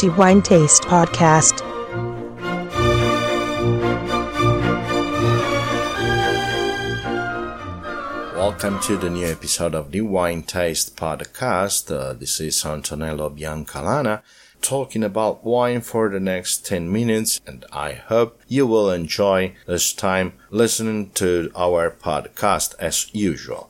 the Wine Taste Podcast. Welcome to the new episode of the Wine Taste Podcast. Uh, this is Antonello Biancalana talking about wine for the next 10 minutes, and I hope you will enjoy this time listening to our podcast as usual.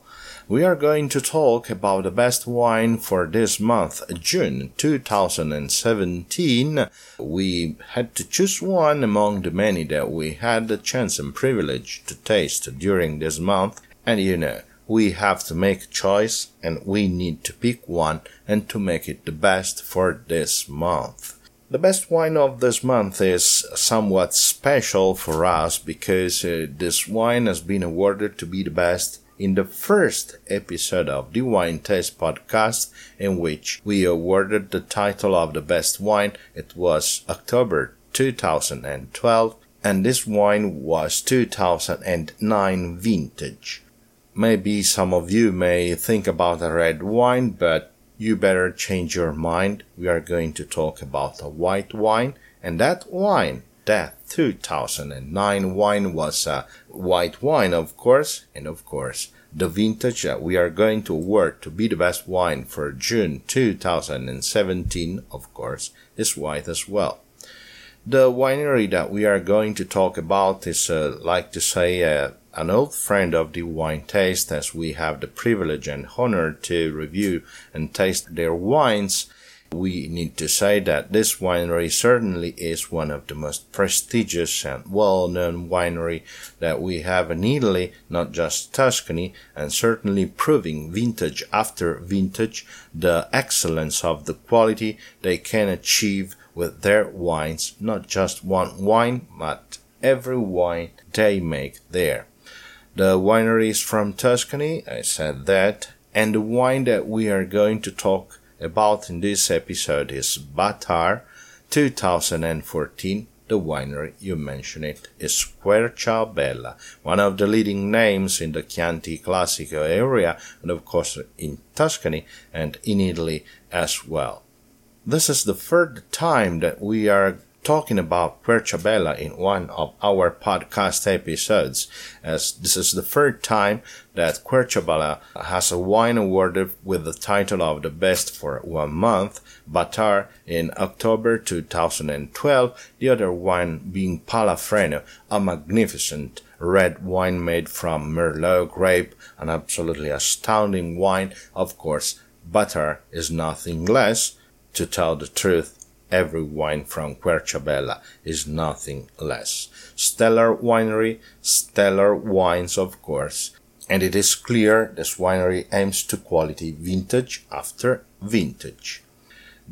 We are going to talk about the best wine for this month, June 2017. We had to choose one among the many that we had the chance and privilege to taste during this month, and you know, we have to make a choice and we need to pick one and to make it the best for this month. The best wine of this month is somewhat special for us because uh, this wine has been awarded to be the best in the first episode of the Wine Taste podcast, in which we awarded the title of the best wine. It was October 2012, and this wine was 2009 vintage. Maybe some of you may think about a red wine, but you better change your mind. We are going to talk about a white wine, and that wine, that 2009 wine was a white wine, of course, and of course, the vintage that we are going to award to be the best wine for June 2017, of course, is white as well. The winery that we are going to talk about is, uh, like to say, uh, an old friend of the wine taste as we have the privilege and honor to review and taste their wines. We need to say that this winery certainly is one of the most prestigious and well-known winery that we have in Italy, not just Tuscany, and certainly proving vintage after vintage the excellence of the quality they can achieve with their wines, not just one wine, but every wine they make there. The winery is from Tuscany, I said that, and the wine that we are going to talk about in this episode is Batar 2014. The winery, you mentioned it, is Querciabella, one of the leading names in the Chianti Classico area, and of course in Tuscany and in Italy as well. This is the third time that we are talking about Querciabella in one of our podcast episodes, as this is the third time that Querciabella has a wine awarded with the title of the best for one month, Batar in October 2012, the other wine being Palafreno, a magnificent red wine made from Merlot grape, an absolutely astounding wine. Of course, Batar is nothing less, to tell the truth, every wine from Querciabella is nothing less. Stellar winery, stellar wines, of course. And it is clear this winery aims to quality vintage after vintage.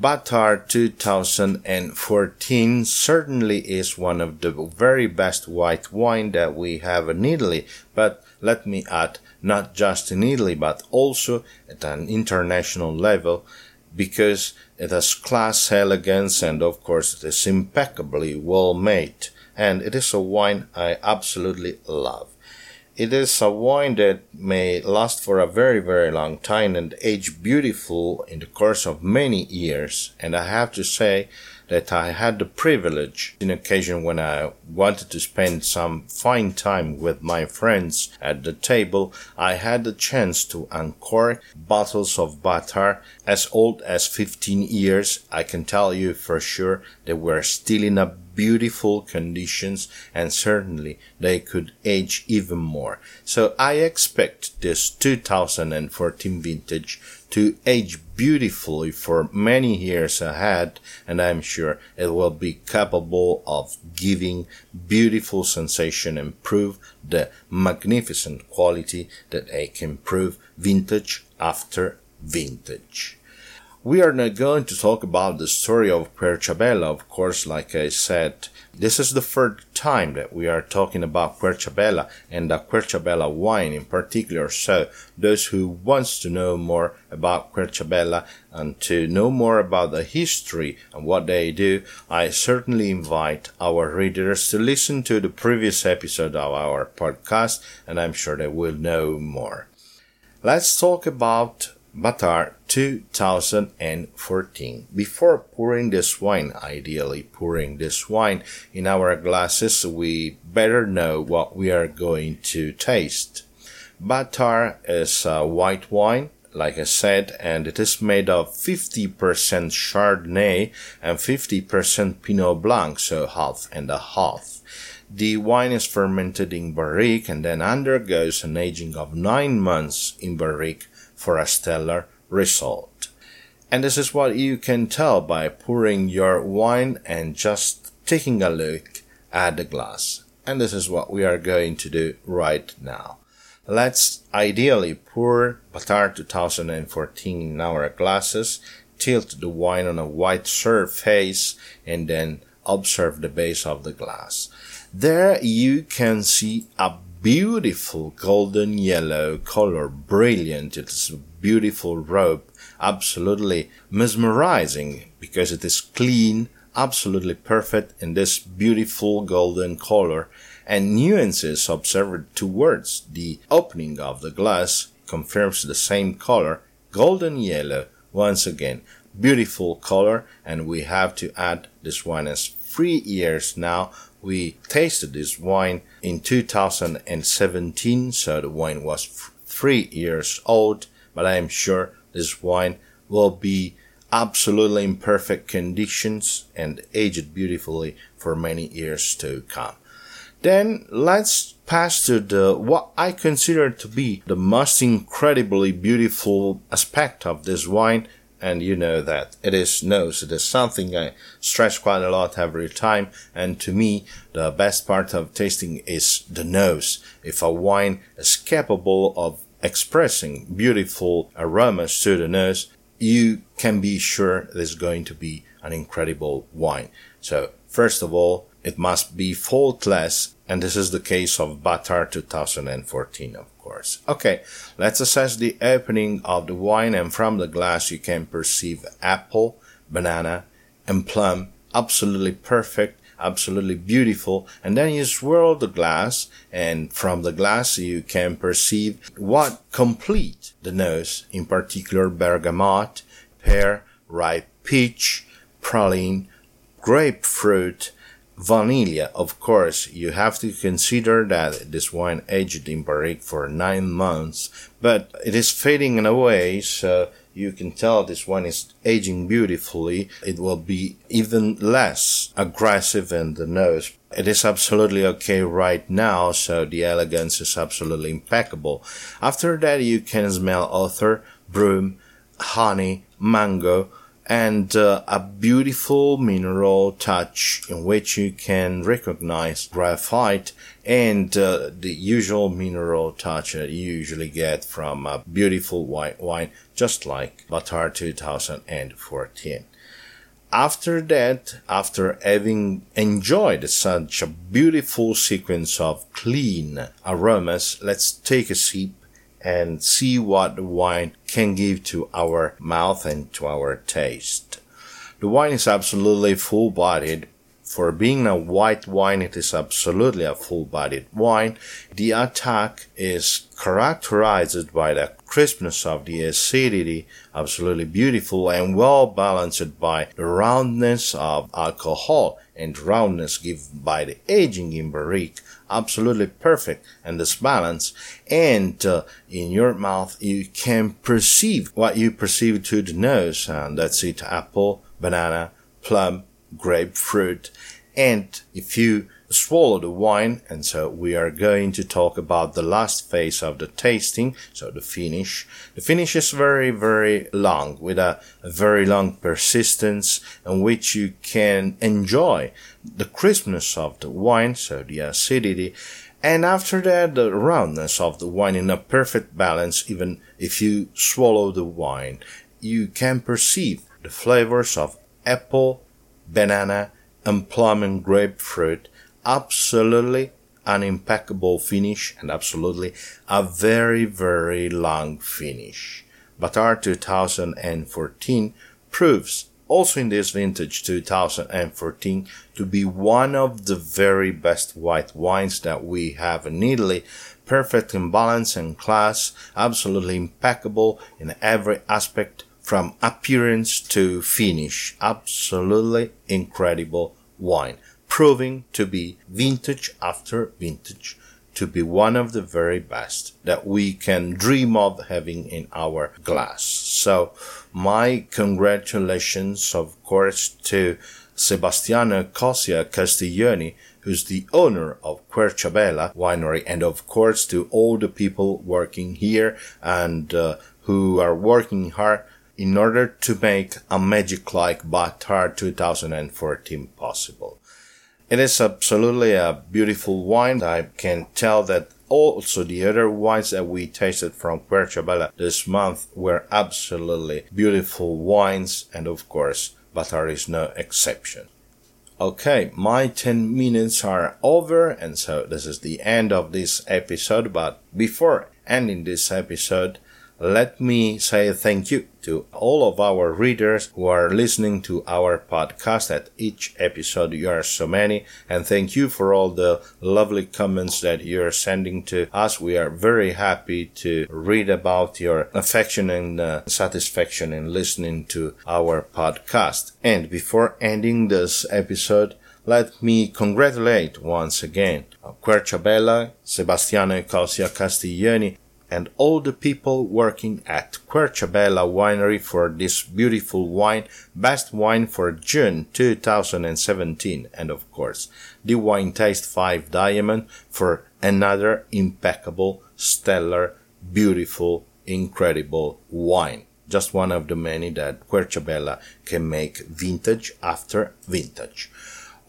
Batar 2014 certainly is one of the very best white wine that we have in Italy, but let me add, not just in Italy, but also at an international level, because it has class, elegance, and of course it is impeccably well made. And it is a wine I absolutely love. It is a wine that may last for a very, very long time and age beautiful in the course of many years. And I have to say that I had the privilege in occasion when I wanted to spend some fine time with my friends at the table, I had the chance to uncork bottles of Batar as old as 15 years. I can tell you for sure they were still in a beautiful conditions and certainly they could age even more. So I expect this 2014 vintage to age beautifully for many years ahead and I'm sure it will be capable of giving beautiful sensation and prove the magnificent quality that it can prove vintage after vintage. We are not going to talk about the story of Querciabella, of course, like I said. This is the third time that we are talking about Querciabella and the Querciabella wine in particular. So those who wants to know more about Querciabella and to know more about the history and what they do, I certainly invite our readers to listen to the previous episode of our podcast and I'm sure they will know more. Let's talk about Batar 2014. Before pouring this wine, ideally pouring this wine in our glasses, we better know what we are going to taste. Batar is a white wine, like I said, and it is made of 50% Chardonnay and 50% Pinot Blanc, so half and a half. The wine is fermented in barrique and then undergoes an aging of nine months in barrique for a stellar result. And this is what you can tell by pouring your wine and just taking a look at the glass. And this is what we are going to do right now. Let's ideally pour Batar 2014 in our glasses, tilt the wine on a white surface, and then observe the base of the glass. There you can see a beautiful golden yellow color, brilliant. It's a beautiful robe, absolutely mesmerizing because it is clean, absolutely perfect in this beautiful golden color. And nuances observed towards the opening of the glass confirms the same color, golden yellow, once again, beautiful color, and we have to add this wine as three years now we tasted this wine in 2017, so the wine was f- three years old, but I am sure this wine will be absolutely in perfect conditions and aged beautifully for many years to come. Then let's pass to the what I consider to be the most incredibly beautiful aspect of this wine and you know that it is nose. It is something I stress quite a lot every time. And to me, the best part of tasting is the nose. If a wine is capable of expressing beautiful aromas to the nose, you can be sure is going to be an incredible wine. So first of all, it must be faultless, and this is the case of Batar 2014, of course. Okay, let's assess the opening of the wine, and from the glass you can perceive apple, banana, and plum. Absolutely perfect, absolutely beautiful. And then you swirl the glass, and from the glass you can perceive what complete the nose, in particular bergamot, pear, ripe peach, praline, grapefruit, Vanilla, of course, you have to consider that this wine aged in barrique for nine months, but it is fading away, so you can tell this wine is aging beautifully. It will be even less aggressive in the nose. It is absolutely okay right now, so the elegance is absolutely impeccable. After that, you can smell other, broom, honey, mango, and uh, a beautiful mineral touch in which you can recognize graphite and uh, the usual mineral touch that you usually get from a beautiful white wine, just like Batar 2014. After that, after having enjoyed such a beautiful sequence of clean aromas, let's take a sip and see what the wine can give to our mouth and to our taste. The wine is absolutely full bodied. For being a white wine, it is absolutely a full bodied wine. The attack is characterized by the crispness of the acidity, absolutely beautiful and well balanced by the roundness of alcohol and roundness given by the aging in barrique absolutely perfect and this balance. And uh, in your mouth you can perceive what you perceive to the nose and that's it apple banana plum grapefruit. And if you swallow the wine and so we are going to talk about the last phase of the tasting so the finish. The finish is very very long with a, a very long persistence in which you can enjoy the crispness of the wine so the acidity and after that the roundness of the wine in a perfect balance even if you swallow the wine. You can perceive the flavors of apple banana and plum and grapefruit absolutely an impeccable finish and absolutely a very, very long finish. Batar 2014 proves also in this vintage 2014 to be one of the very best white wines that we have in Italy. Perfect in balance and class, absolutely impeccable in every aspect from appearance to finish. Absolutely incredible wine, proving to be vintage after vintage to be one of the very best that we can dream of having in our glass. So my congratulations, of course, to Sebastiano Cossia Castiglioni, who's the owner of Querciabella Winery, and of course to all the people working here and uh, who are working hard in order to make a magic like Batar 2014 possible. It is absolutely a beautiful wine. I can tell that also the other wines that we tasted from Querciabella this month were absolutely beautiful wines and of course Batar is no exception. Okay, my 10 minutes are over and so this is the end of this episode but before ending this episode let me say thank you to all of our readers who are listening to our podcast at each episode. You are so many and thank you for all the lovely comments that you're sending to us. We are very happy to read about your affection and uh, satisfaction in listening to our podcast. And before ending this episode, let me congratulate once again Querciabella, Sebastiano Cossia Castiglioni, and all the people working at Querciabella Winery for this beautiful wine, best wine for June 2017, and of course, the Wine Taste 5 Diamond for another impeccable, stellar, beautiful, incredible wine. Just one of the many that Querciabella can make vintage after vintage.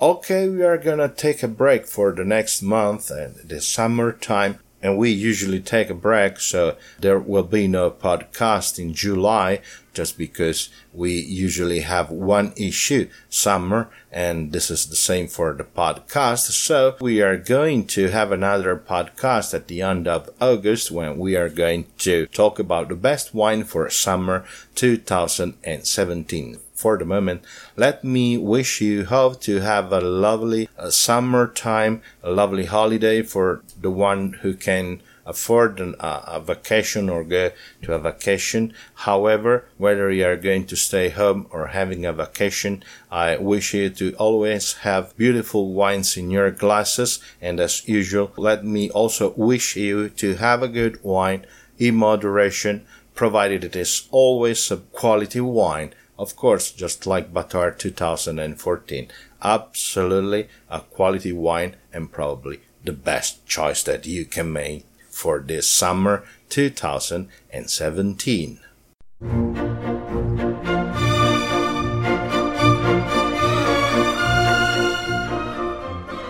Okay, we are gonna take a break for the next month and the summertime and we usually take a break, so there will be no podcast in July just because we usually have one issue summer and this is the same for the podcast. So we are going to have another podcast at the end of August when we are going to talk about the best wine for summer 2017 for the moment, let me wish you hope to have a lovely uh, summertime, a lovely holiday for the one who can afford an, uh, a vacation or go to a vacation. However, whether you are going to stay home or having a vacation, I wish you to always have beautiful wines in your glasses. And as usual, let me also wish you to have a good wine in moderation, provided it is always a quality wine of course, just like Batar 2014, absolutely a quality wine and probably the best choice that you can make for this summer 2017.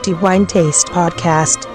The Wine Taste Podcast